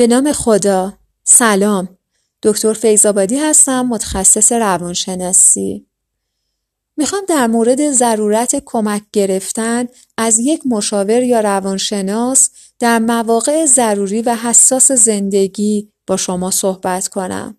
به نام خدا. سلام. دکتر فیضآبادی هستم متخصص روانشناسی. می‌خوام در مورد ضرورت کمک گرفتن از یک مشاور یا روانشناس در مواقع ضروری و حساس زندگی با شما صحبت کنم.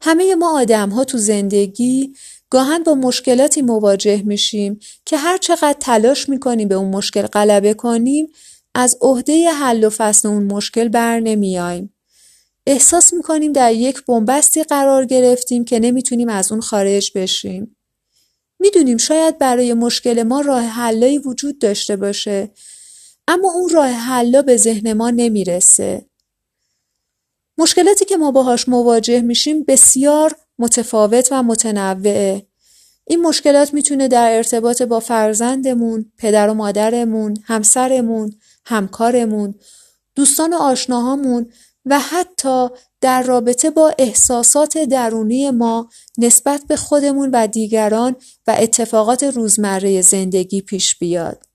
همه ما آدم ها تو زندگی گاهن با مشکلاتی مواجه میشیم که هر چقدر تلاش می‌کنیم به اون مشکل غلبه کنیم از عهده حل و فصل اون مشکل بر نمیایم. احساس می‌کنیم در یک بنبستی قرار گرفتیم که نمی‌تونیم از اون خارج بشیم. می‌دونیم شاید برای مشکل ما راه حلایی وجود داشته باشه اما اون راه حلا به ذهن ما نمی‌رسه. مشکلاتی که ما باهاش مواجه میشیم بسیار متفاوت و متنوعه. این مشکلات می‌تونه در ارتباط با فرزندمون، پدر و مادرمون، همسرمون، همکارمون، دوستان و آشناهامون و حتی در رابطه با احساسات درونی ما نسبت به خودمون و دیگران و اتفاقات روزمره زندگی پیش بیاد.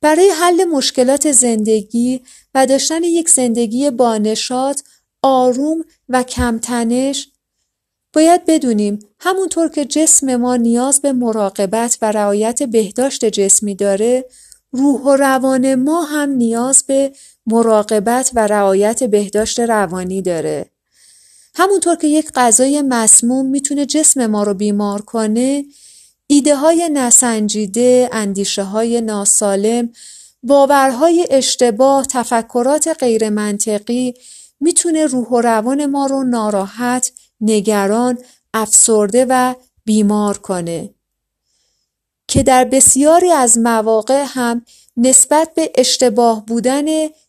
برای حل مشکلات زندگی و داشتن یک زندگی بانشات، آروم و کمتنش باید بدونیم همونطور که جسم ما نیاز به مراقبت و رعایت بهداشت جسمی داره روح و روان ما هم نیاز به مراقبت و رعایت بهداشت روانی داره. همونطور که یک غذای مسموم می‌تونه جسم ما رو بیمار کنه، ایده های نسنجیده، اندیشه های ناسالم، باورهای اشتباه، تفکرات غیر منطقی می‌تونه روح و روان ما رو ناراحت، نگران، افسرده و بیمار کنه. که در بسیاری از مواقع هم نسبت به اشتباه بودن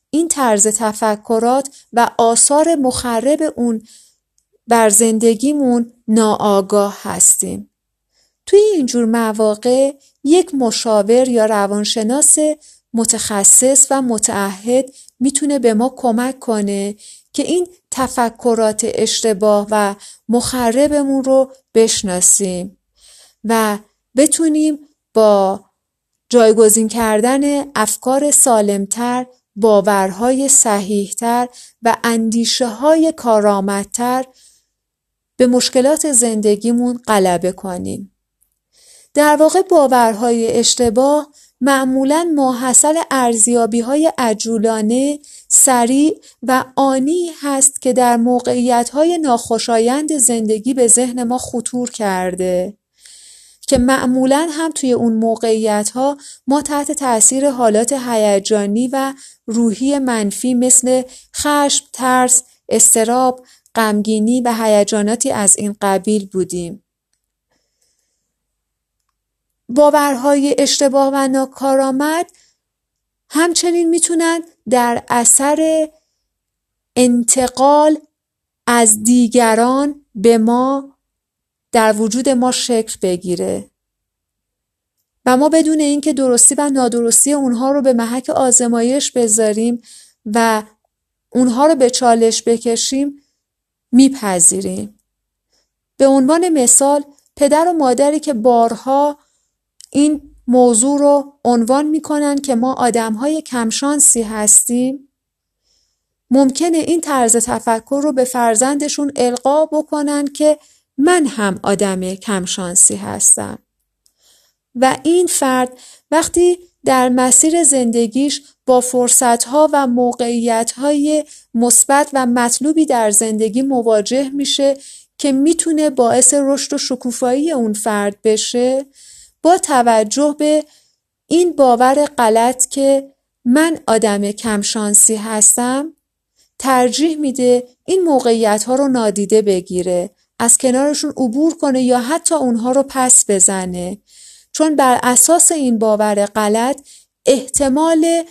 این طرز تفکرات و آثار مخرب اون بر زندگیمون ناآگاه هستیم. توی اینجور مواقع یک مشاور یا روانشناس متخصص و متعهد می‌تونه به ما کمک کنه که این تفکرات اشتباه و مخربمون رو بشناسیم و بتونیم با جایگزین کردن افکار سالمتر باورهای صحیحتر و اندیشه های کارآمدتر به مشکلات زندگیمون غلبه کنیم. در واقع باورهای اشتباه معمولا ماحصل ارزیابی های عجولانه، سریع و آنی هست که در موقعیت های ناخوشایند زندگی به ذهن ما خطور کرده. که معمولا هم توی اون موقعیت ها ما تحت تاثیر حالات هیجانی و روحی منفی مثل خشم، ترس، استراب، غمگینی و هیجاناتی از این قبیل بودیم. باورهای اشتباه و ناکارآمد همچنین می‌تونن در اثر انتقال از دیگران به ما در وجود ما شکل بگیره. و ما بدون اینکه درستی و نادرستی اونها رو به محک آزمایش بذاریم و اونها رو به چالش بکشیم میپذیریم. به عنوان مثال پدر و مادری که بارها این موضوع رو عنوان می‌کنن که ما آدمهای کمشانسی هستیم ممکنه این طرز تفکر رو به فرزندشون القا بکنن که من هم آدم کمشانسی هستم. و این فرد وقتی در مسیر زندگیش با فرصتها و موقعیتهای مثبت و مطلوبی در زندگی مواجه میشه که می‌تونه باعث رشد و شکوفایی اون فرد بشه با توجه به این باور غلط که من آدم کمشانسی هستم ترجیح میده این موقعیت ها رو نادیده بگیره. از کنارشون عبور کنه یا حتی اونها رو پس بزنه چون بر اساس این باور غلط احتمال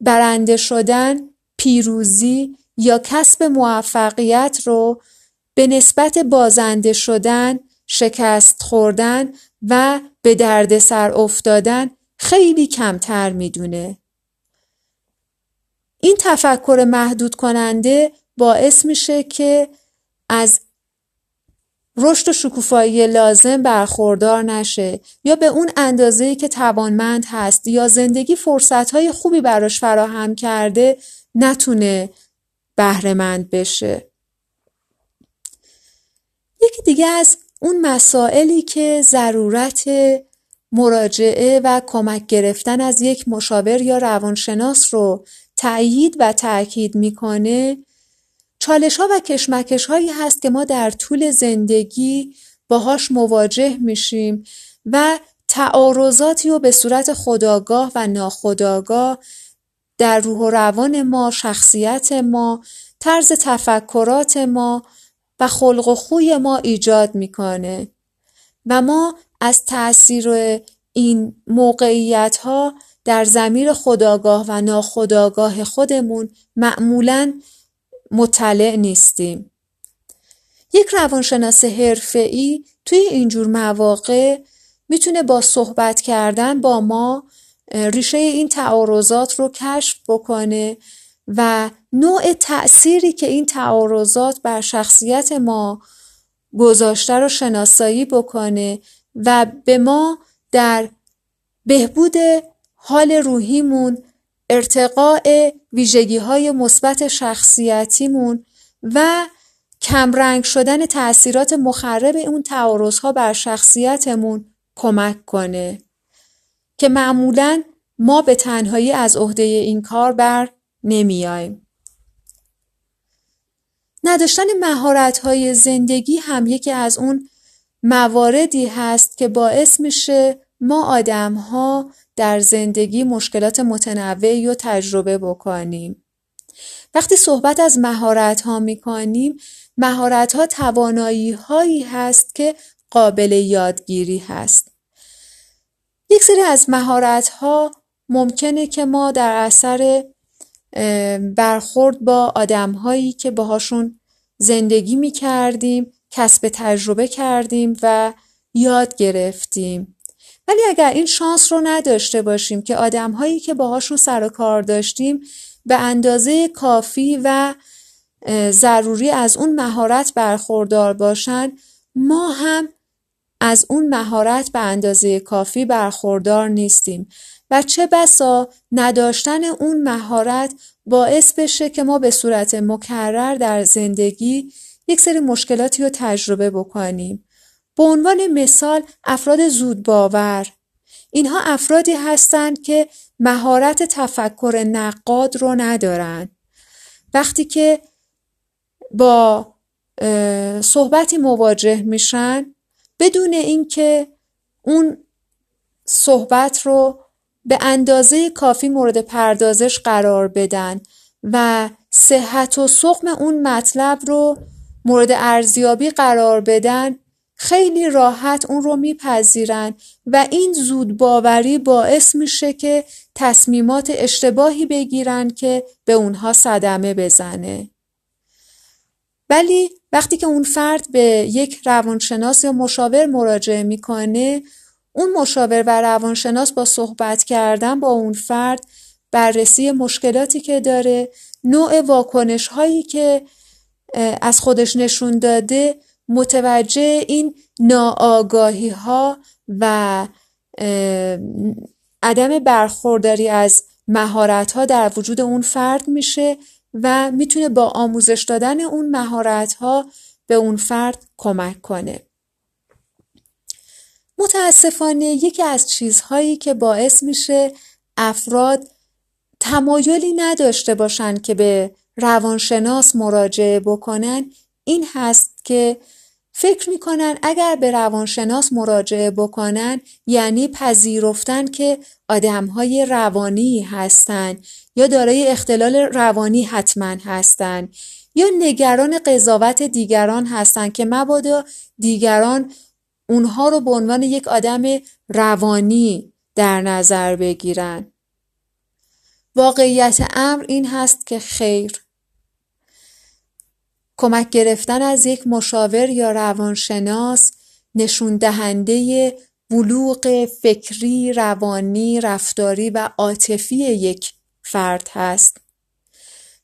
برنده شدن، پیروزی یا کسب موفقیت رو به نسبت بازنده شدن، شکست خوردن و به دردسر افتادن خیلی کمتر می‌دونه. این تفکر محدود کننده باعث میشه که از رشد و شکوفایی لازم برخوردار نشه یا به اون اندازه‌ای که توانمند هست یا زندگی فرصتهای خوبی براش فراهم کرده نتونه بهرهمند بشه. یکی دیگه از اون مسائلی که ضرورت مراجعه و کمک گرفتن از یک مشاور یا روانشناس رو تأیید و تأکید می‌کنه چالش ها و کشمکش هایی هست که ما در طول زندگی باهاش مواجه میشیم و تعارضاتی رو به صورت خداگاه و ناخداگاه در روح و روان ما، شخصیت ما، طرز تفکرات ما و خلق و خوی ما ایجاد می‌کنه. و ما از تاثیر این موقعیت ها در زمیر خداگاه و ناخداگاه خودمون معمولا مطلع نیستیم. یک روانشناس حرفه‌ای توی اینجور مواقع می‌تونه با صحبت کردن با ما ریشه این تعارضات رو کشف بکنه و نوع تأثیری که این تعارضات بر شخصیت ما گذاشته رو شناسایی بکنه و به ما در بهبود حال روحیمون ارتقاء ویژگی های مثبت شخصیتیمون و کمرنگ شدن تأثیرات مخرب اون تعارض ها بر شخصیتمون کمک کنه که معمولا ما به تنهایی از عهده این کار بر نمیایم. نداشتن مهارت های زندگی هم یکی از اون مواردی هست که باعث میشه ما آدم ها در زندگی مشکلات متنوعی رو تجربه بکنیم. وقتی صحبت از مهارت ها می کنیم مهارت ها توانایی هایی هست که قابل یادگیری هست. یک سری از مهارت ها ممکنه که ما در اثر برخورد با آدم هایی که باهاشون زندگی می کردیم کسب تجربه کردیم و یاد گرفتیم. ولی اگر این شانس رو نداشته باشیم که آدم هایی که باهاشون سر و کار داشتیم به اندازه کافی و ضروری از اون مهارت برخوردار باشن ما هم از اون مهارت به اندازه کافی برخوردار نیستیم. و چه بسا نداشتن اون مهارت باعث بشه که ما به صورت مکرر در زندگی یک سری مشکلاتی رو تجربه بکنیم. به عنوان مثال افراد زود باور اینها افرادی هستند که مهارت تفکر نقاد رو ندارند. وقتی که با صحبتی مواجه میشن بدون اینکه اون صحبت رو به اندازه کافی مورد پردازش قرار بدن و صحت و سقم اون مطلب رو مورد ارزیابی قرار بدن خیلی راحت اون رو میپذیرن و این زود باوری باعث میشه که تصمیمات اشتباهی بگیرن که به اونها صدمه بزنه. ولی وقتی که اون فرد به یک روانشناس یا مشاور مراجعه می‌کنه اون مشاور و روانشناس با صحبت کردن با اون فرد بررسی مشکلاتی که داره نوع واکنش هایی که از خودش نشون داده متوجه این ناآگاهی ها و عدم برخورداری از مهارت ها در وجود اون فرد میشه و می‌تونه با آموزش دادن اون مهارت ها به اون فرد کمک کنه. متاسفانه یکی از چیزهایی که باعث میشه افراد تمایلی نداشته باشن که به روانشناس مراجعه بکنن این هست که فکر می‌کنن اگر به روانشناس مراجعه بکنن یعنی پذیرفتن که آدمهای روانی هستند یا دارای اختلال روانی حتما هستند یا نگران قضاوت دیگران هستند که مبادا دیگران اونها رو به عنوان یک آدم روانی در نظر بگیرن. واقعیت امر این هست که خیر. کمک گرفتن از یک مشاور یا روانشناس نشون دهنده بلوغ فکری، روانی، رفتاری و عاطفی یک فرد هست.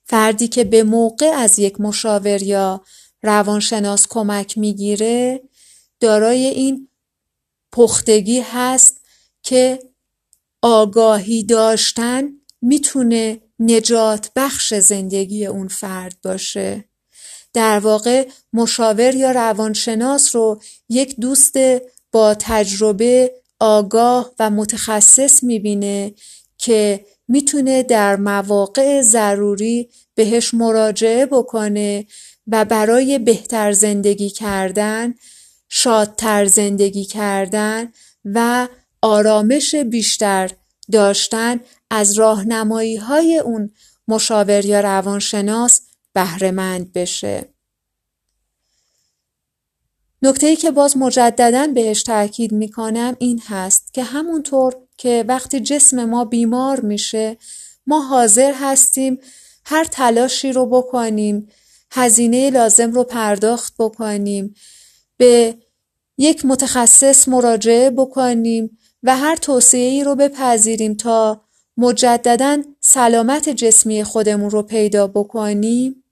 فردی که به موقع از یک مشاور یا روانشناس کمک می‌گیره دارای این پختگی هست که آگاهی داشتن می‌تونه نجات بخش زندگی اون فرد باشه در واقع مشاور یا روانشناس رو یک دوست با تجربه آگاه و متخصص می‌بینه که می‌تونه در مواقع ضروری بهش مراجعه بکنه و برای بهتر زندگی کردن شادتر زندگی کردن و آرامش بیشتر داشتن از راهنمایی های اون مشاور یا روانشناس بهرهمند بشه. نکته ای که باز مجددا بهش تاکید می‌کنم این هست که همونطور که وقتی جسم ما بیمار میشه ما حاضر هستیم هر تلاشی رو بکنیم هزینه لازم رو پرداخت بکنیم به یک متخصص مراجعه بکنیم و هر توصیه ای رو بپذیریم تا مجددا سلامت جسمی خودمون رو پیدا بکنیم.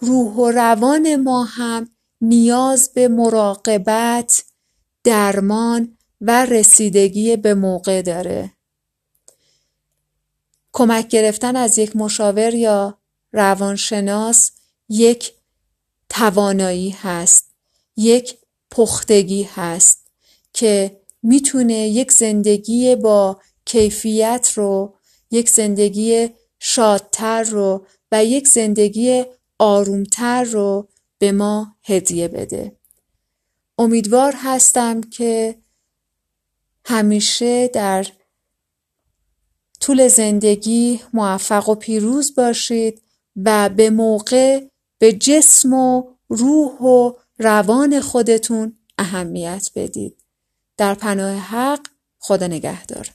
روح و روان ما هم نیاز به مراقبت درمان و رسیدگی به موقع داره. کمک گرفتن از یک مشاور یا روانشناس یک توانایی هست یک پختگی هست که می‌تونه یک زندگی با کیفیت رو یک زندگی شادتر رو و یک زندگی آرومتر رو به ما هدیه بده. امیدوار هستم که همیشه در طول زندگی موفق و پیروز باشید و به موقع به جسم و روح و روان خودتون اهمیت بدید. در پناه حق خدا نگهدار.